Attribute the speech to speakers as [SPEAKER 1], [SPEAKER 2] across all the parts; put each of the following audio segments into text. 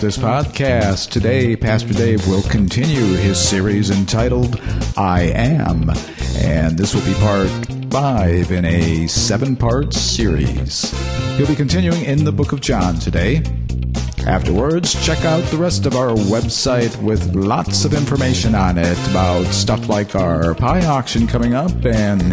[SPEAKER 1] Baptist Podcast. Today, Pastor Dave will continue his series entitled I Am, and this will be part five in a seven part series. He'll be continuing in the book of John today. Afterwards, check out the rest of our website with lots of information on it about stuff like our pie auction coming up and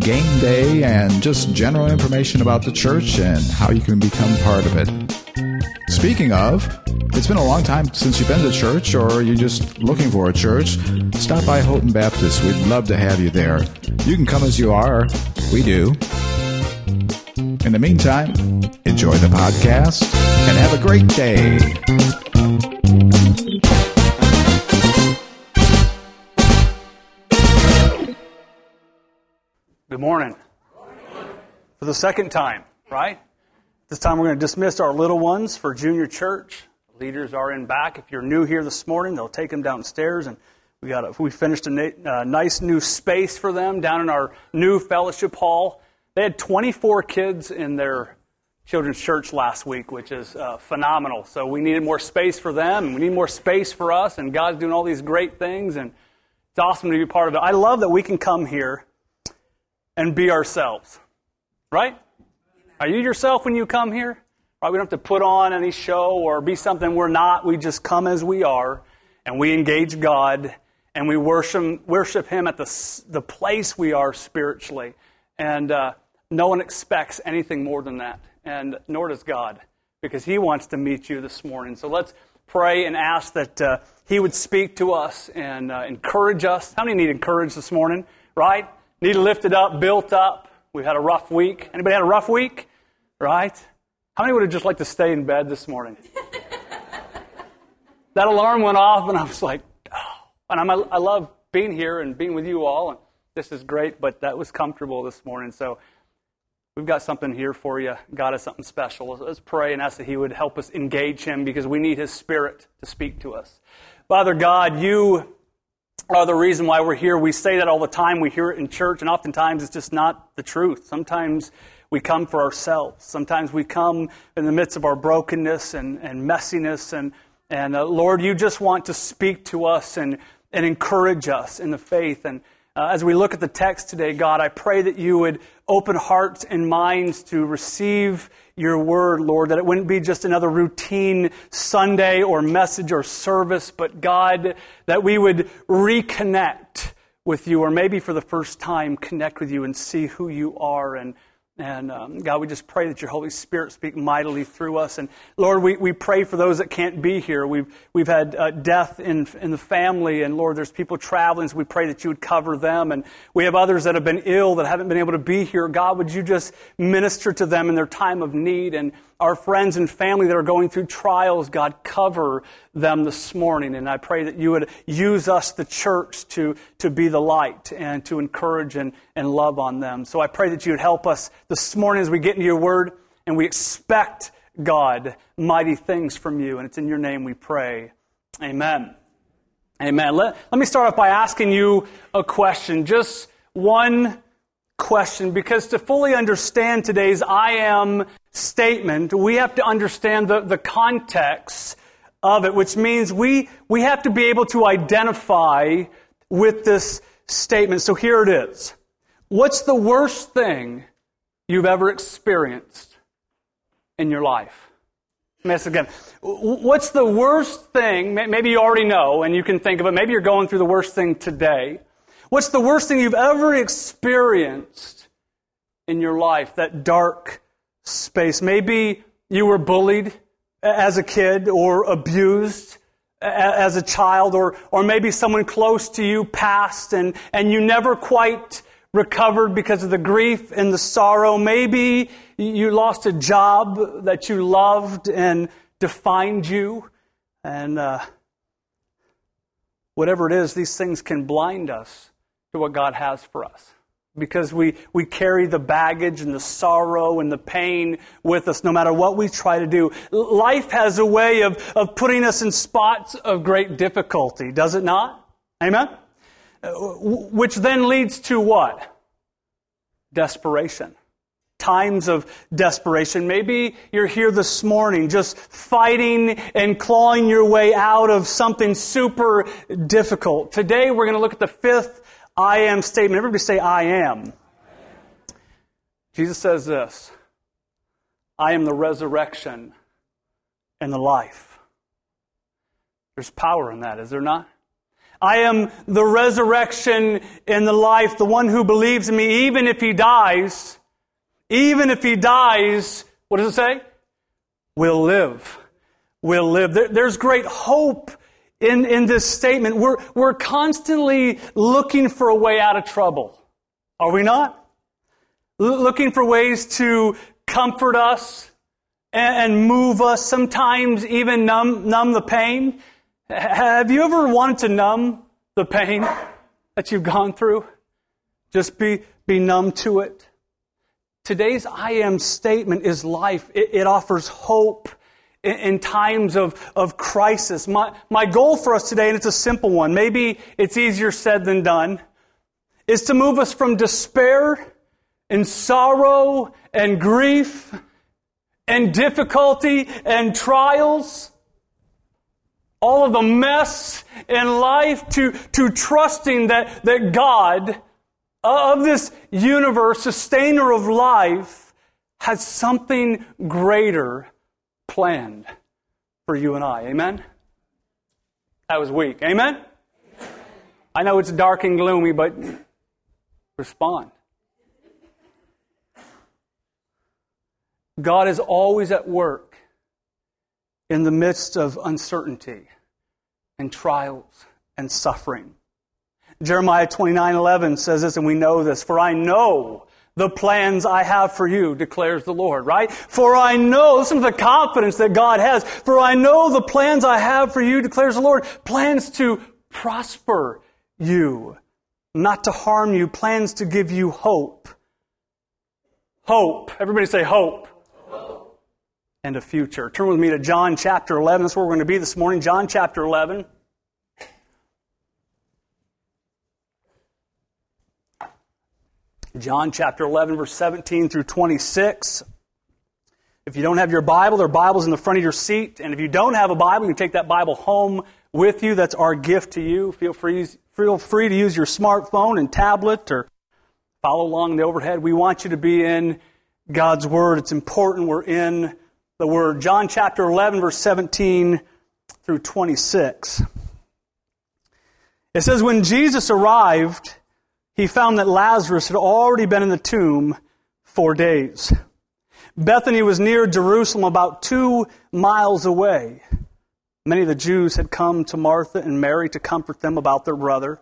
[SPEAKER 1] game day and just general information about the church and how you can become part of it. Speaking of, it's been a long time since you've been to church or you're just looking for a church. Stop by Houghton Baptist. We'd love to have you there. You can come as you are. We do. In the meantime, enjoy the podcast and have a great day.
[SPEAKER 2] Good morning. For the second time, right? This time we're going to dismiss our little ones for junior church. Leaders are in back. If you're new here this morning, they'll take them downstairs, and we got a, we finished a na- uh, nice new space for them down in our new fellowship hall. They had 24 kids in their children's church last week, which is uh, phenomenal. So we needed more space for them, and we need more space for us. And God's doing all these great things, and it's awesome to be part of it. I love that we can come here and be ourselves, right? Are you yourself when you come here? Right? We don't have to put on any show or be something we're not. We just come as we are and we engage God and we worship, worship Him at the, the place we are spiritually. And uh, no one expects anything more than that, and nor does God, because He wants to meet you this morning. So let's pray and ask that uh, He would speak to us and uh, encourage us. How many need encouraged this morning? Right? Need lifted up, built up. We've had a rough week. Anybody had a rough week? Right? How many would have just liked to stay in bed this morning? that alarm went off, and I was like, oh. And I'm, I love being here and being with you all, and this is great, but that was comfortable this morning. So we've got something here for you. God has something special. Let's pray and ask that He would help us engage Him because we need His Spirit to speak to us. Father God, you are the reason why we're here. We say that all the time. We hear it in church, and oftentimes it's just not the truth. Sometimes we come for ourselves. Sometimes we come in the midst of our brokenness and, and messiness. And, and uh, Lord, you just want to speak to us and, and encourage us in the faith. And uh, as we look at the text today, God, I pray that you would open hearts and minds to receive your word, Lord, that it wouldn't be just another routine Sunday or message or service, but God, that we would reconnect with you, or maybe for the first time, connect with you and see who you are and and um, God, we just pray that your Holy Spirit speak mightily through us. And Lord, we, we pray for those that can't be here. We've, we've had uh, death in, in the family, and Lord, there's people traveling, so we pray that you would cover them. And we have others that have been ill that haven't been able to be here. God, would you just minister to them in their time of need? And our friends and family that are going through trials, God, cover them this morning. And I pray that you would use us, the church, to, to be the light and to encourage and, and love on them. So I pray that you would help us this morning as we get into your word and we expect, God, mighty things from you. And it's in your name we pray. Amen. Amen. Let, let me start off by asking you a question. Just one question because to fully understand today's I am statement, we have to understand the, the context of it, which means we, we have to be able to identify with this statement. So here it is. What's the worst thing you've ever experienced in your life? Ask again. What's the worst thing? Maybe you already know and you can think of it. Maybe you're going through the worst thing today. What's the worst thing you've ever experienced in your life? That dark space. Maybe you were bullied as a kid or abused as a child, or, or maybe someone close to you passed and, and you never quite recovered because of the grief and the sorrow. Maybe you lost a job that you loved and defined you. And uh, whatever it is, these things can blind us to what God has for us. because we, we carry the baggage and the sorrow and the pain with us no matter what we try to do. Life has a way of, of putting us in spots of great difficulty, does it not? Amen? Which then leads to what? Desperation. Times of desperation. Maybe you're here this morning just fighting and clawing your way out of something super difficult. Today we're going to look at the fifth I am statement. Everybody say, I am. Jesus says this I am the resurrection and the life. There's power in that, is there not? I am the resurrection and the life, the one who believes in me, even if he dies, even if he dies, what does it say? Will live. Will live. There, there's great hope in, in this statement. We're, we're constantly looking for a way out of trouble. Are we not? L- looking for ways to comfort us and, and move us, sometimes even numb, numb the pain. Have you ever wanted to numb the pain that you've gone through? Just be, be numb to it. Today's I am statement is life. It, it offers hope in, in times of, of crisis. My, my goal for us today, and it's a simple one, maybe it's easier said than done, is to move us from despair and sorrow and grief and difficulty and trials, all of the mess in life, to, to trusting that, that God uh, of this universe, sustainer of life, has something greater planned for you and I. Amen? That was weak. Amen? I know it's dark and gloomy, but respond. God is always at work in the midst of uncertainty and trials and suffering. Jeremiah 29:11 says this and we know this, for I know the plans I have for you, declares the Lord, right? For I know, listen to the confidence that God has. For I know the plans I have for you, declares the Lord. Plans to prosper you, not to harm you, plans to give you hope. Hope. Everybody say hope. hope. And a future. Turn with me to John chapter 11. That's where we're going to be this morning. John chapter 11. John chapter 11, verse 17 through 26. If you don't have your Bible, there are Bibles in the front of your seat. And if you don't have a Bible, you can take that Bible home with you. That's our gift to you. Feel free, feel free to use your smartphone and tablet or follow along the overhead. We want you to be in God's Word. It's important we're in the Word. John chapter 11, verse 17 through 26. It says, When Jesus arrived, he found that Lazarus had already been in the tomb four days. Bethany was near Jerusalem, about two miles away. Many of the Jews had come to Martha and Mary to comfort them about their brother.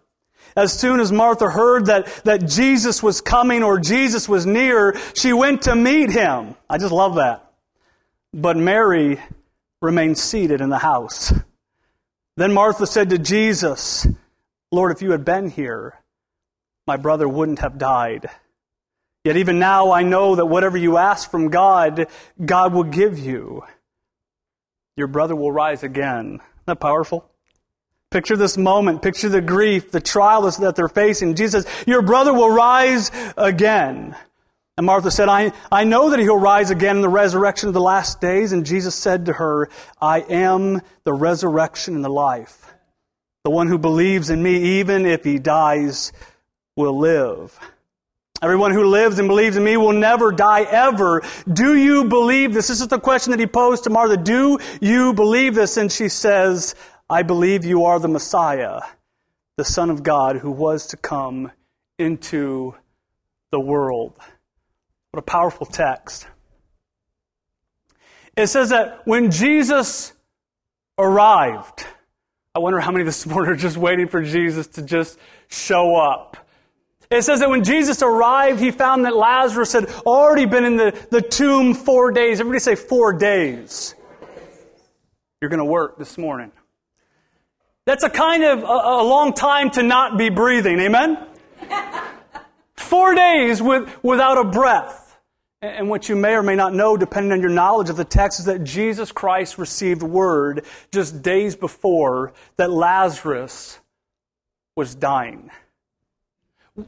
[SPEAKER 2] As soon as Martha heard that, that Jesus was coming or Jesus was near, she went to meet him. I just love that. But Mary remained seated in the house. Then Martha said to Jesus, Lord, if you had been here, my brother wouldn't have died. Yet even now I know that whatever you ask from God, God will give you. Your brother will rise again. Isn't that powerful? Picture this moment. Picture the grief, the trial that they're facing. Jesus Your brother will rise again. And Martha said, I, I know that he'll rise again in the resurrection of the last days. And Jesus said to her, I am the resurrection and the life. The one who believes in me, even if he dies, will live. Everyone who lives and believes in me will never die ever. Do you believe this? This is the question that he posed to Martha. Do you believe this? And she says, I believe you are the Messiah, the Son of God who was to come into the world. What a powerful text. It says that when Jesus arrived, I wonder how many this morning are just waiting for Jesus to just show up. It says that when Jesus arrived, he found that Lazarus had already been in the, the tomb four days. Everybody say four days. You're going to work this morning. That's a kind of a, a long time to not be breathing. Amen? Four days with, without a breath. And what you may or may not know, depending on your knowledge of the text, is that Jesus Christ received word just days before that Lazarus was dying.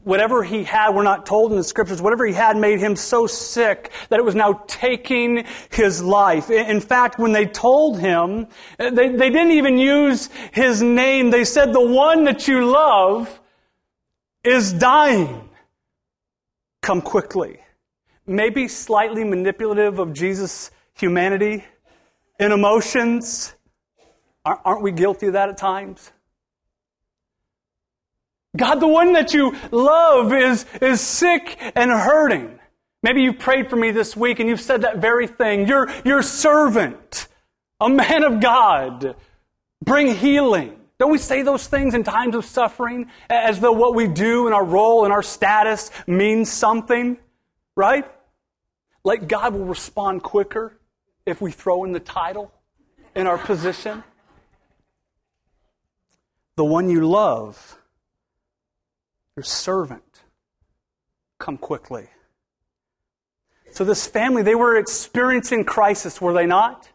[SPEAKER 2] Whatever he had, we're not told in the scriptures, whatever he had made him so sick that it was now taking his life. In fact, when they told him, they, they didn't even use his name. They said, the one that you love is dying. Come quickly. Maybe slightly manipulative of Jesus' humanity and emotions. Aren't we guilty of that at times? God, the one that you love is, is sick and hurting. Maybe you've prayed for me this week and you've said that very thing. Your, your servant, a man of God, bring healing. Don't we say those things in times of suffering as though what we do and our role and our status means something? Right? Like God will respond quicker if we throw in the title in our position. The one you love your servant, come quickly. So, this family, they were experiencing crisis, were they not?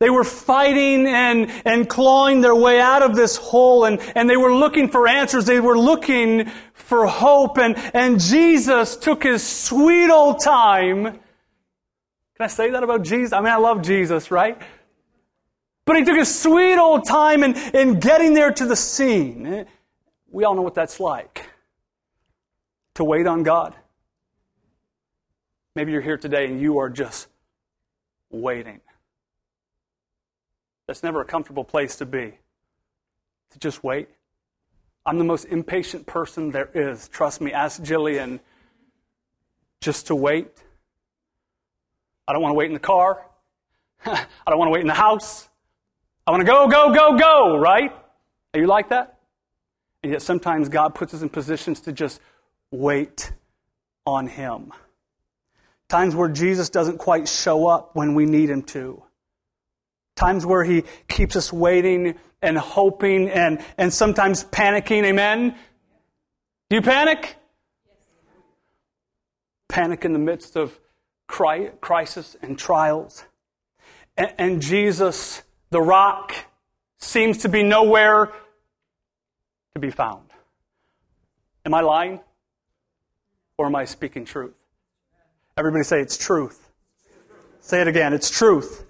[SPEAKER 2] They were fighting and, and clawing their way out of this hole, and, and they were looking for answers. They were looking for hope, and, and Jesus took his sweet old time. Can I say that about Jesus? I mean, I love Jesus, right? But he took his sweet old time in, in getting there to the scene. Eh, we all know what that's like to wait on God. Maybe you're here today and you are just waiting. That's never a comfortable place to be. To just wait. I'm the most impatient person there is. Trust me, ask Jillian just to wait. I don't want to wait in the car. I don't want to wait in the house. I want to go, go, go, go, right? Are you like that? And yet sometimes God puts us in positions to just wait on Him. Times where Jesus doesn't quite show up when we need Him to. Times where He keeps us waiting and hoping and, and sometimes panicking. Amen? Do you panic? Panic in the midst of crisis and trials. And, and Jesus, the rock, seems to be nowhere to be found. Am I lying? Or am I speaking truth? Everybody say it's truth. Say it again. It's truth.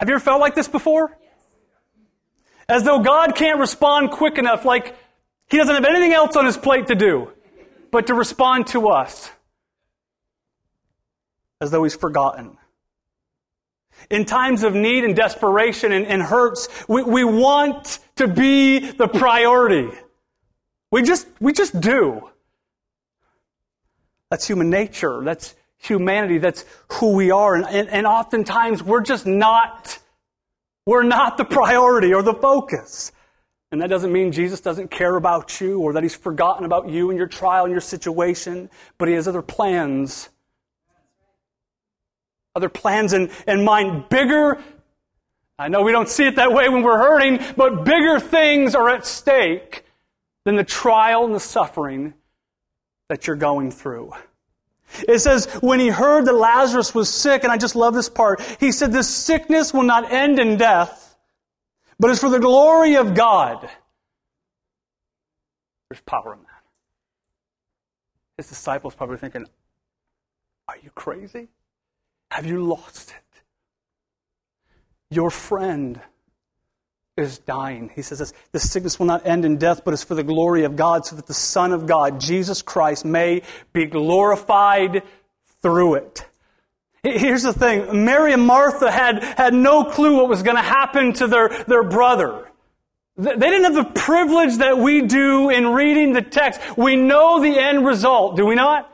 [SPEAKER 2] Have you ever felt like this before? As though God can't respond quick enough, like He doesn't have anything else on His plate to do but to respond to us. As though He's forgotten. In times of need and desperation and, and hurts, we, we want to be the priority. We just, we just do. That's human nature. That's humanity. That's who we are. And, and, and oftentimes we're just not, we're not the priority or the focus. And that doesn't mean Jesus doesn't care about you or that he's forgotten about you and your trial and your situation, but he has other plans other plans in, in mind, bigger. I know we don't see it that way when we're hurting, but bigger things are at stake than the trial and the suffering that you're going through. It says, when he heard that Lazarus was sick, and I just love this part, he said, This sickness will not end in death, but is for the glory of God. There's power in that. His disciples probably thinking, Are you crazy? Have you lost it? Your friend is dying. He says this, this sickness will not end in death, but it's for the glory of God, so that the Son of God, Jesus Christ, may be glorified through it. Here's the thing. Mary and Martha had, had no clue what was going to happen to their, their brother. They didn't have the privilege that we do in reading the text. We know the end result, do we not?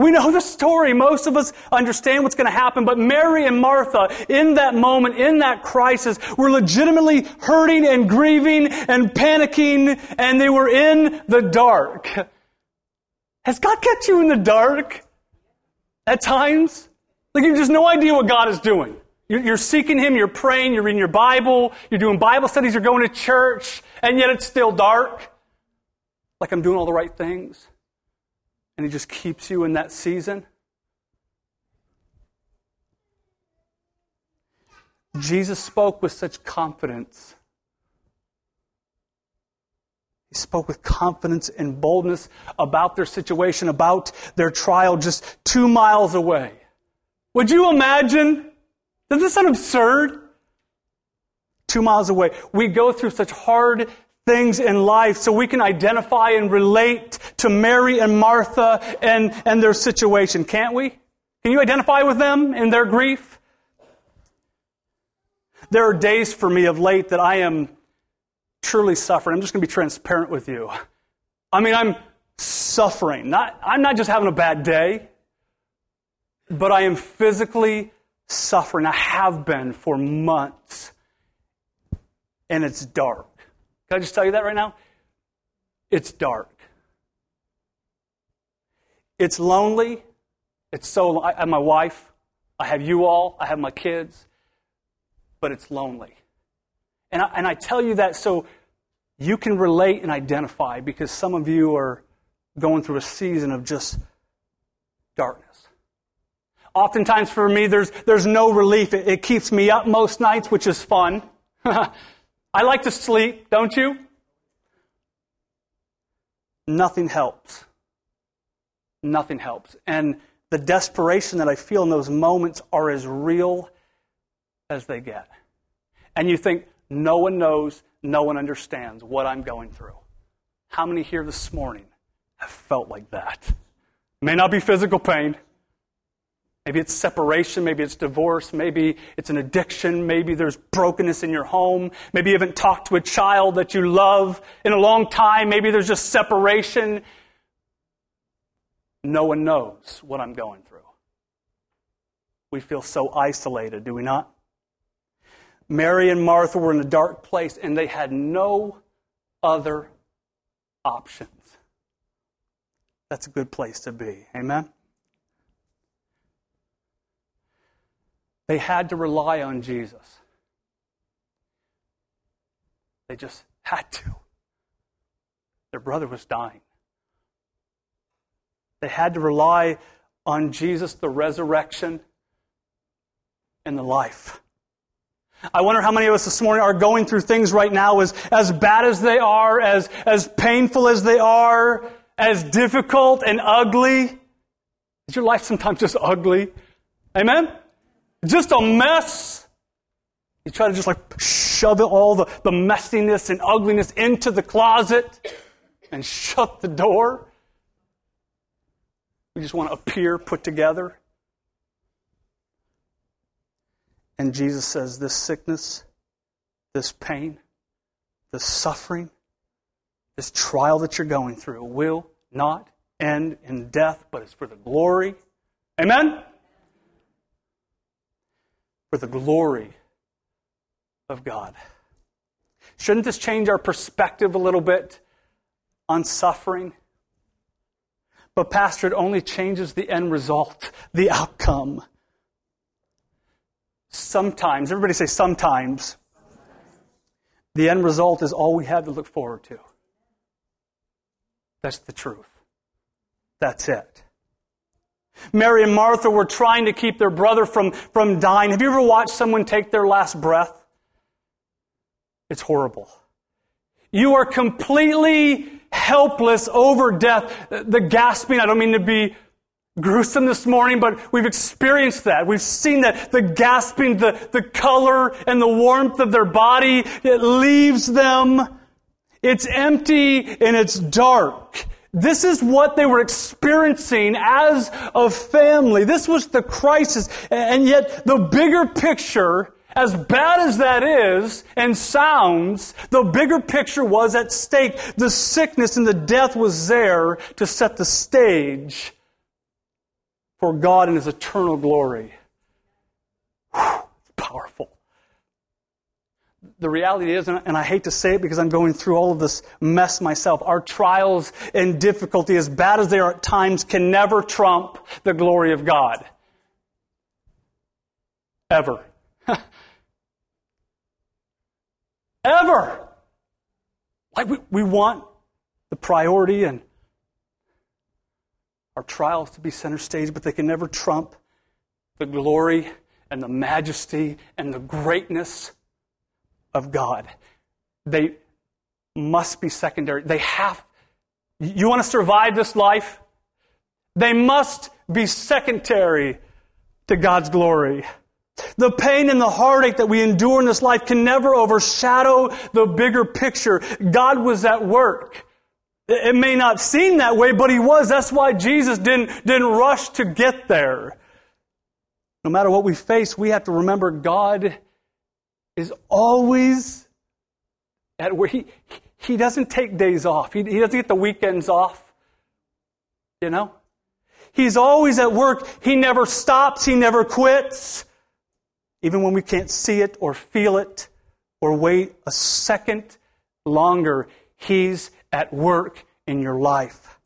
[SPEAKER 2] We know the story. Most of us understand what's going to happen, but Mary and Martha, in that moment, in that crisis, were legitimately hurting and grieving and panicking, and they were in the dark. Has God kept you in the dark at times? Like you have just no idea what God is doing. You're seeking Him, you're praying, you're reading your Bible, you're doing Bible studies, you're going to church, and yet it's still dark. like I'm doing all the right things, and He just keeps you in that season. Jesus spoke with such confidence. He spoke with confidence and boldness about their situation, about their trial just two miles away. Would you imagine? Does this sound absurd? Two miles away. We go through such hard things in life so we can identify and relate to Mary and Martha and, and their situation, can't we? Can you identify with them in their grief? There are days for me of late that I am truly suffering. I'm just going to be transparent with you. I mean, I'm suffering. Not, I'm not just having a bad day, but I am physically suffering. I have been for months. And it's dark. Can I just tell you that right now? It's dark. It's lonely. It's so. I have my wife. I have you all. I have my kids. But it's lonely. And I, and I tell you that so you can relate and identify because some of you are going through a season of just darkness. Oftentimes for me, there's, there's no relief. It, it keeps me up most nights, which is fun. I like to sleep, don't you? Nothing helps. Nothing helps. And the desperation that I feel in those moments are as real as they get. And you think, no one knows, no one understands what I'm going through. How many here this morning have felt like that? May not be physical pain. Maybe it's separation, maybe it's divorce, maybe it's an addiction, maybe there's brokenness in your home, maybe you haven't talked to a child that you love in a long time, maybe there's just separation. No one knows what I'm going through. We feel so isolated, do we not? Mary and Martha were in a dark place and they had no other options. That's a good place to be. Amen? They had to rely on Jesus. They just had to. Their brother was dying. They had to rely on Jesus, the resurrection, and the life. I wonder how many of us this morning are going through things right now as, as bad as they are, as, as painful as they are, as difficult and ugly. Is your life sometimes just ugly? Amen? Just a mess. You try to just like shove all the, the messiness and ugliness into the closet and shut the door. We just want to appear put together. And Jesus says, This sickness, this pain, this suffering, this trial that you're going through will not end in death, but it's for the glory. Amen? For the glory of God. Shouldn't this change our perspective a little bit on suffering? But, Pastor, it only changes the end result, the outcome. Sometimes, everybody say sometimes, the end result is all we have to look forward to. That's the truth. That's it. Mary and Martha were trying to keep their brother from, from dying. Have you ever watched someone take their last breath? It's horrible. You are completely helpless over death. The gasping, I don't mean to be gruesome this morning, but we've experienced that. We've seen that the gasping, the, the color and the warmth of their body, it leaves them. It's empty and it's dark. This is what they were experiencing as a family. This was the crisis. And yet the bigger picture, as bad as that is and sounds, the bigger picture was at stake. The sickness and the death was there to set the stage for God in His eternal glory. Whew, powerful. The reality is, and I hate to say it because I'm going through all of this mess myself, our trials and difficulty, as bad as they are at times, can never trump the glory of God. Ever. Ever. Like we, we want the priority and our trials to be center stage, but they can never trump the glory and the majesty and the greatness of God. They must be secondary. They have, you want to survive this life? They must be secondary to God's glory. The pain and the heartache that we endure in this life can never overshadow the bigger picture. God was at work. It may not seem that way, but He was. That's why Jesus didn't, didn't rush to get there. No matter what we face, we have to remember God is always at where He, he doesn't take days off. He, he doesn't get the weekends off. You know? He's always at work. He never stops. He never quits. Even when we can't see it or feel it or wait a second longer, He's at work in your life.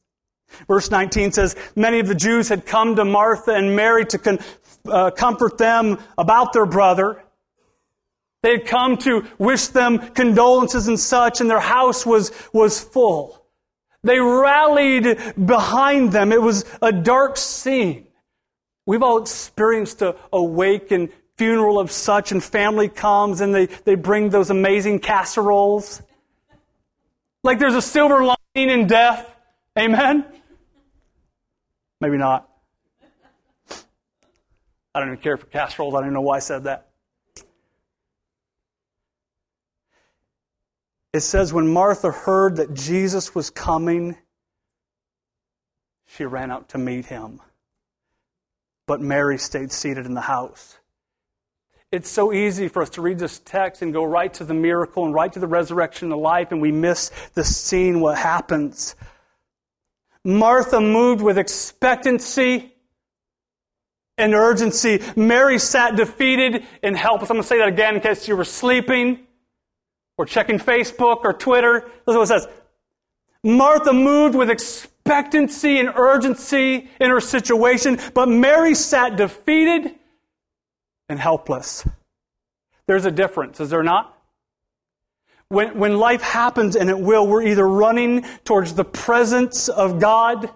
[SPEAKER 2] Verse 19 says, Many of the Jews had come to Martha and Mary to con- uh, comfort them about their brother. They had come to wish them condolences and such, and their house was, was full. They rallied behind them. It was a dark scene. We've all experienced a, a wake and funeral of such, and family comes and they, they bring those amazing casseroles. Like there's a silver lining in death. Amen? Maybe not. I don't even care for casseroles. I don't even know why I said that. It says when Martha heard that Jesus was coming, she ran out to meet him. But Mary stayed seated in the house. It's so easy for us to read this text and go right to the miracle and right to the resurrection of life, and we miss the scene, what happens. Martha moved with expectancy and urgency. Mary sat defeated and helpless. I'm going to say that again in case you were sleeping or checking Facebook or Twitter. Is what it says. Martha moved with expectancy and urgency in her situation, but Mary sat defeated and helpless. There's a difference, is there not? When, when life happens, and it will, we're either running towards the presence of God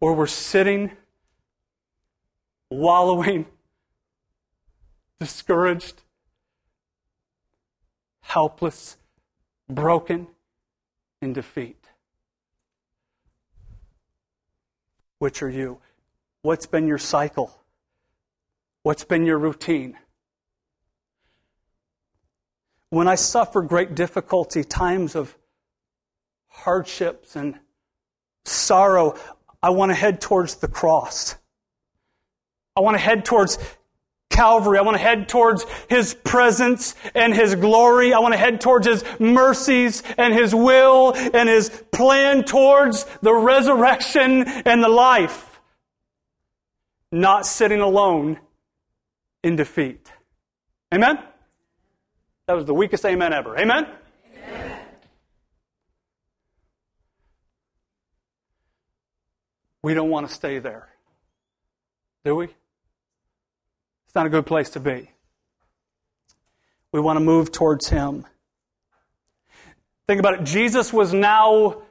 [SPEAKER 2] or we're sitting, wallowing, discouraged, helpless, broken, in defeat. Which are you? What's been your cycle? What's been your routine? When I suffer great difficulty, times of hardships and sorrow, I want to head towards the cross. I want to head towards Calvary. I want to head towards His presence and His glory. I want to head towards His mercies and His will and His plan towards the resurrection and the life. Not sitting alone in defeat. Amen? That was the weakest amen ever. Amen? amen? We don't want to stay there. Do we? It's not a good place to be. We want to move towards Him. Think about it. Jesus was now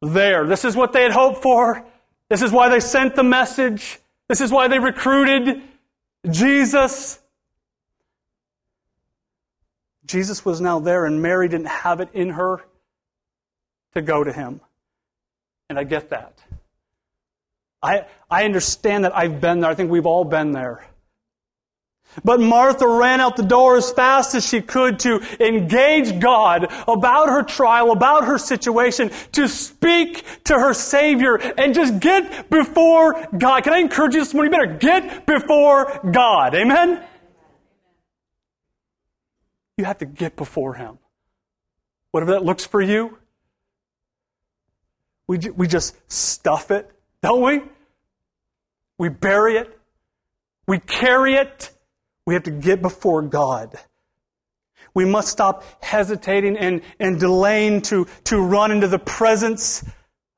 [SPEAKER 2] there. This is what they had hoped for. This is why they sent the message. This is why they recruited Jesus. Jesus was now there, and Mary didn't have it in her to go to him. And I get that. I, I understand that I've been there. I think we've all been there. But Martha ran out the door as fast as she could to engage God about her trial, about her situation, to speak to her Savior and just get before God. Can I encourage you this morning? You better get before God. Amen? You have to get before Him. Whatever that looks for you, we, we just stuff it, don't we? We bury it. We carry it. We have to get before God. We must stop hesitating and, and delaying to, to run into the presence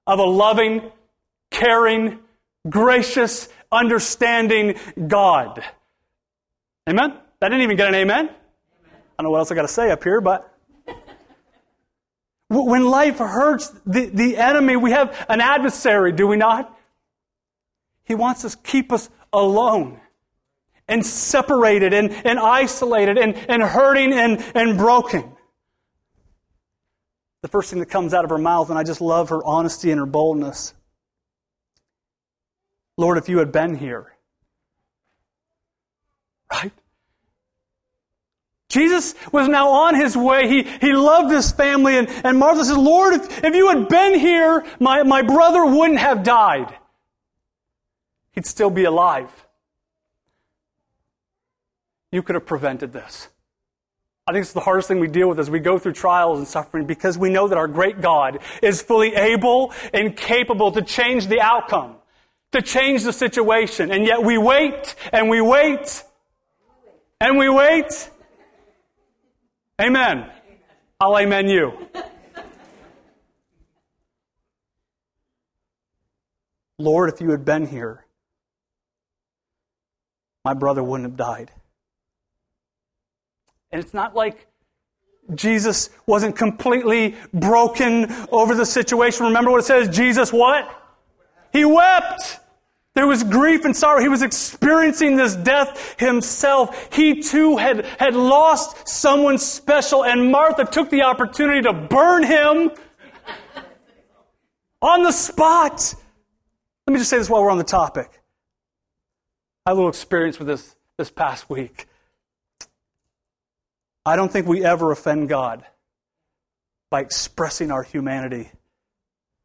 [SPEAKER 2] of a loving, caring, gracious, understanding God. Amen? That didn't even get an amen. amen. I don't know what else I got to say up here, but When life hurts the, the enemy, we have an adversary, do we not? He wants to keep us alone and separated and, and isolated and, and hurting and, and broken. The first thing that comes out of her mouth, and I just love her honesty and her boldness. Lord, if you had been here, right? Jesus was now on his way. He, he loved his family. And, and Martha says, Lord, if, if you had been here, my, my brother wouldn't have died. He'd still be alive. You could have prevented this. I think it's the hardest thing we deal with as we go through trials and suffering because we know that our great God is fully able and capable to change the outcome, to change the situation. And yet we wait and we wait and we wait. Amen. I'll amen you. Lord, if you had been here, my brother wouldn't have died. And it's not like Jesus wasn't completely broken over the situation. Remember what it says? Jesus what? He wept. There was grief and sorrow. He was experiencing this death himself. He too had, had lost someone special, and Martha took the opportunity to burn him on the spot. Let me just say this while we're on the topic. I had a little experience with this this past week. I don't think we ever offend God by expressing our humanity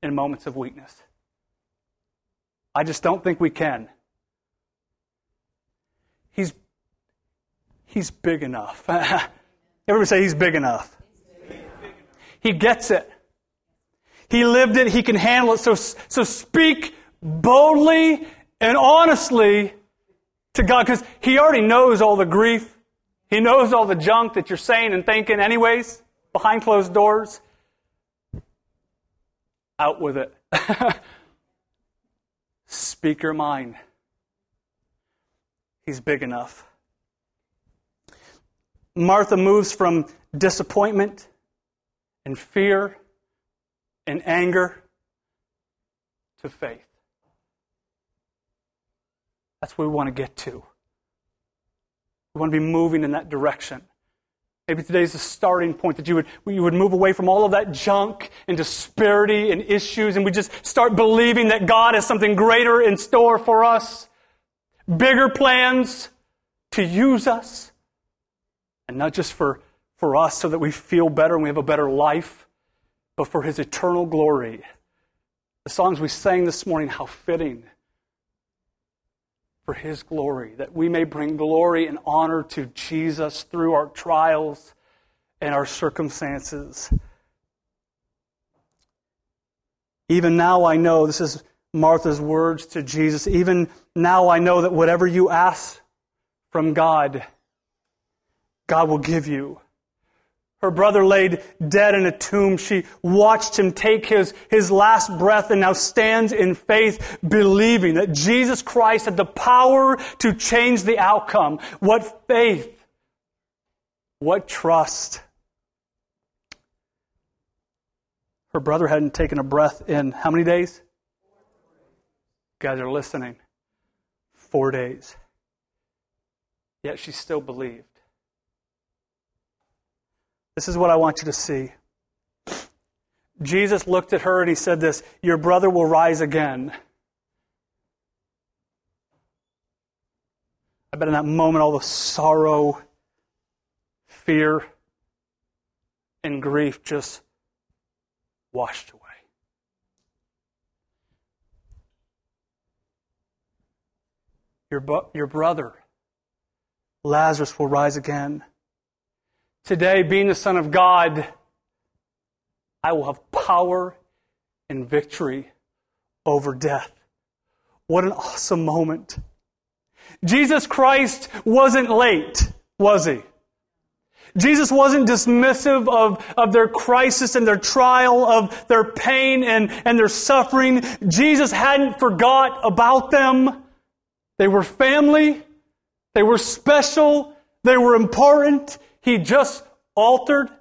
[SPEAKER 2] in moments of weakness. I just don't think we can. He's, he's big enough. Everybody say he's big enough. He gets it. He lived it. He can handle it. So, so speak boldly and honestly to God because He already knows all the grief. He knows all the junk that you're saying and thinking, anyways, behind closed doors. Out with it. Speak your mind. He's big enough. Martha moves from disappointment and fear and anger to faith. That's where we want to get to. We want to be moving in that direction. Maybe today's the starting point that you would, you would move away from all of that junk and disparity and issues, and we just start believing that God has something greater in store for us, bigger plans to use us, and not just for, for us so that we feel better and we have a better life, but for His eternal glory. The songs we sang this morning, how fitting for His glory, that we may bring glory and honor to Jesus through our trials and our circumstances. Even now I know, this is Martha's words to Jesus, even now I know that whatever you ask from God, God will give you. Her brother laid dead in a tomb. She watched him take his, his last breath and now stands in faith, believing that Jesus Christ had the power to change the outcome. What faith! What trust! Her brother hadn't taken a breath in how many days? You guys are listening. Four days. Yet she still believed. This is what I want you to see. Jesus looked at her and he said this Your brother will rise again. I bet in that moment all the sorrow, fear, and grief just washed away. Your, your brother, Lazarus, will rise again. Today, being the Son of God, I will have power and victory over death. What an awesome moment. Jesus Christ wasn't late, was he? Jesus wasn't dismissive of, of their crisis and their trial, of their pain and, and their suffering. Jesus hadn't forgot about them. They were family. They were special. They were important. He just altered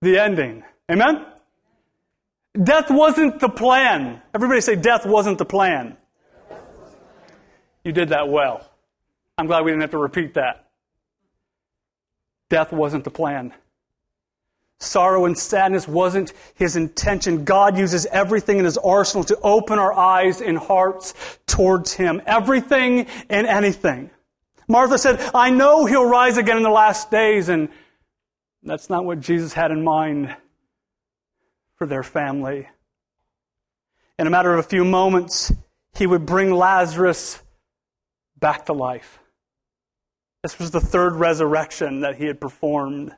[SPEAKER 2] the ending. Amen? Death wasn't the plan. Everybody say, Death wasn't the plan. You did that well. I'm glad we didn't have to repeat that. Death wasn't the plan. Sorrow and sadness wasn't his intention. God uses everything in his arsenal to open our eyes and hearts towards him. Everything and anything. Martha said, I know he'll rise again in the last days, and that's not what Jesus had in mind for their family. In a matter of a few moments, he would bring Lazarus back to life. This was the third resurrection that he had performed.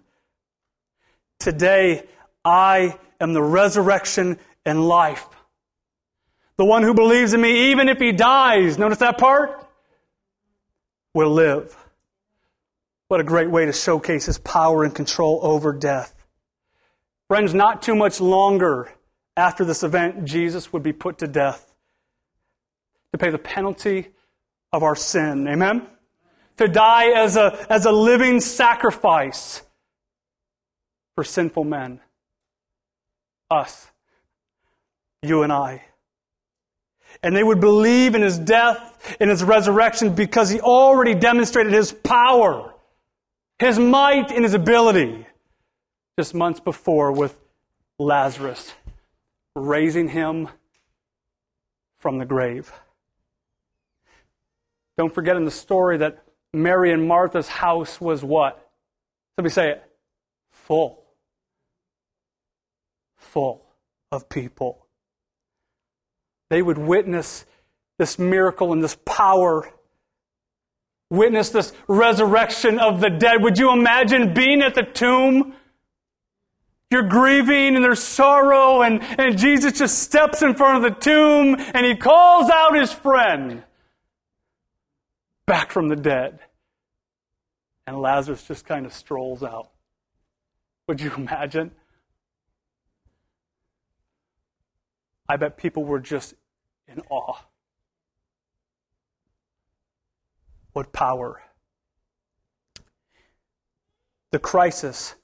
[SPEAKER 2] Today, I am the resurrection and life. The one who believes in me, even if he dies, notice that part, will live. What a great way to showcase his power and control over death. Friends, not too much longer after this event, Jesus would be put to death to pay the penalty of our sin. Amen? To die as a, as a living sacrifice for sinful men. Us. You and I. And they would believe in his death, in his resurrection, because he already demonstrated his power, his might, and his ability just months before with Lazarus, raising him from the grave. Don't forget in the story that Mary and Martha's house was what? Somebody say it. Full. Full of people. They would witness this miracle and this power, witness this resurrection of the dead. Would you imagine being at the tomb? You're grieving and there's sorrow, and, and Jesus just steps in front of the tomb and he calls out his friend back from the dead. And Lazarus just kind of strolls out. Would you imagine? I bet people were just in awe. What power. The crisis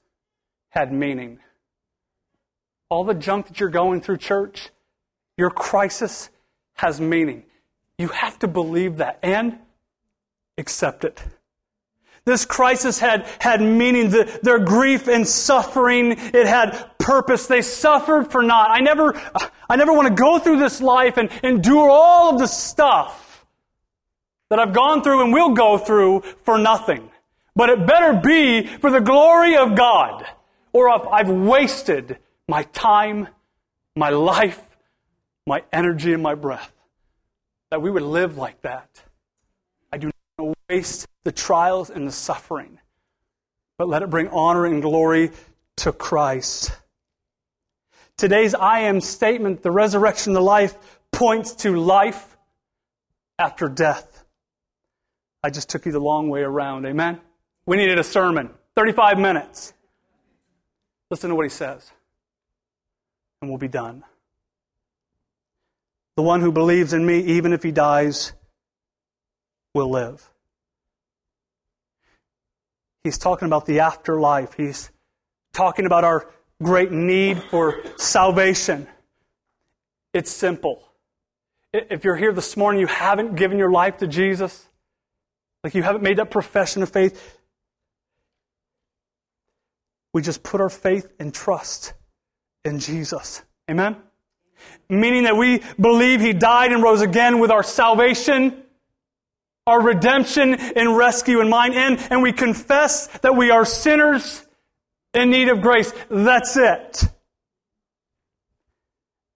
[SPEAKER 2] had meaning. All the junk that you're going through, church, your crisis has meaning. You have to believe that. And accept it. This crisis had, had meaning. The, their grief and suffering, it had purpose. They suffered for naught. I never, I never want to go through this life and endure all of the stuff that I've gone through and will go through for nothing. But it better be for the glory of God, or I've wasted my time, my life, my energy, and my breath. That we would live like that I do not waste the trials and the suffering, but let it bring honor and glory to Christ. Today's I am statement, the resurrection, the life, points to life after death. I just took you the long way around. Amen? We needed a sermon, 35 minutes. Listen to what he says, and we'll be done. The one who believes in me, even if he dies, will live. He's talking about the afterlife. He's talking about our great need for salvation. It's simple. If you're here this morning, you haven't given your life to Jesus, like you haven't made that profession of faith, we just put our faith and trust in Jesus. Amen? Meaning that we believe He died and rose again with our salvation our redemption and rescue in mind, and, and we confess that we are sinners in need of grace. That's it.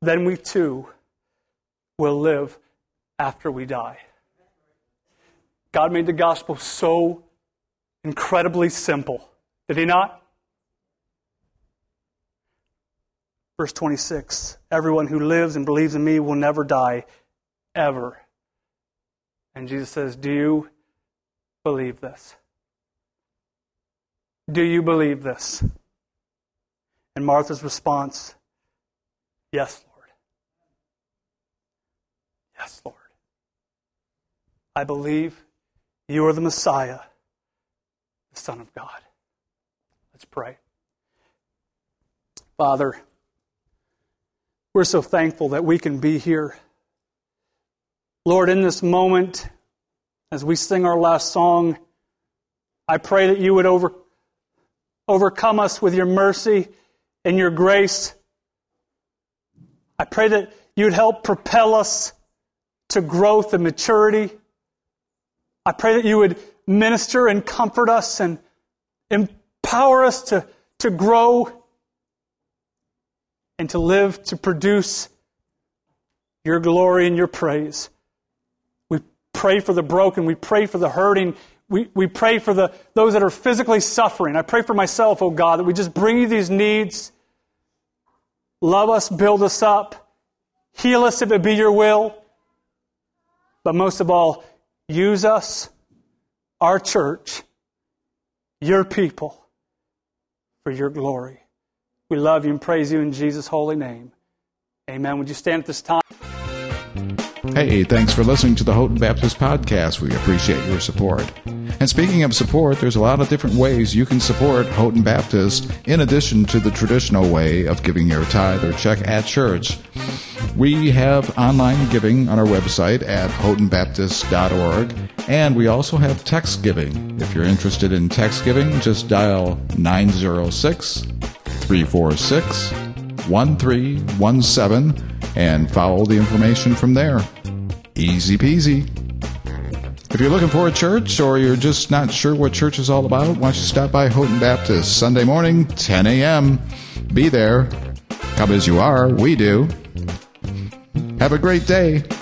[SPEAKER 2] Then we too will live after we die. God made the gospel so incredibly simple. Did he not? Verse 26 Everyone who lives and believes in me will never die, ever. And Jesus says, Do you believe this? Do you believe this? And Martha's response, Yes, Lord. Yes, Lord. I believe you are the Messiah, the Son of God. Let's pray. Father, We're so thankful that we can be here. Lord, in this moment, as we sing our last song, I pray that you would over, overcome us with your mercy and your grace. I pray that you would help propel us to growth and maturity. I pray that you would minister and comfort us and empower us to, to grow and to live to produce your glory and your praise. We pray for the broken. We pray for the hurting. We, we pray for the, those that are physically suffering. I pray for myself, oh God, that we just bring you these needs. Love us, build us up, heal us if it be your will. But most of all, use us, our church, your people, for your glory. We love you and praise you in Jesus' holy name. Amen. Would you stand at this time?
[SPEAKER 1] Hey, thanks for listening to the Houghton Baptist Podcast. We appreciate your support. And speaking of support, there's a lot of different ways you can support Houghton Baptist in addition to the traditional way of giving your tithe or check at church. We have online giving on our website at houghtonbaptist.org, and we also have text giving. If you're interested in text giving, just dial 906 346 1317 and follow the information from there. Easy peasy. If you're looking for a church or you're just not sure what church is all about, why don't you stop by Houghton Baptist Sunday morning, 10 a.m. Be there. Come as you are, we do. Have a great day.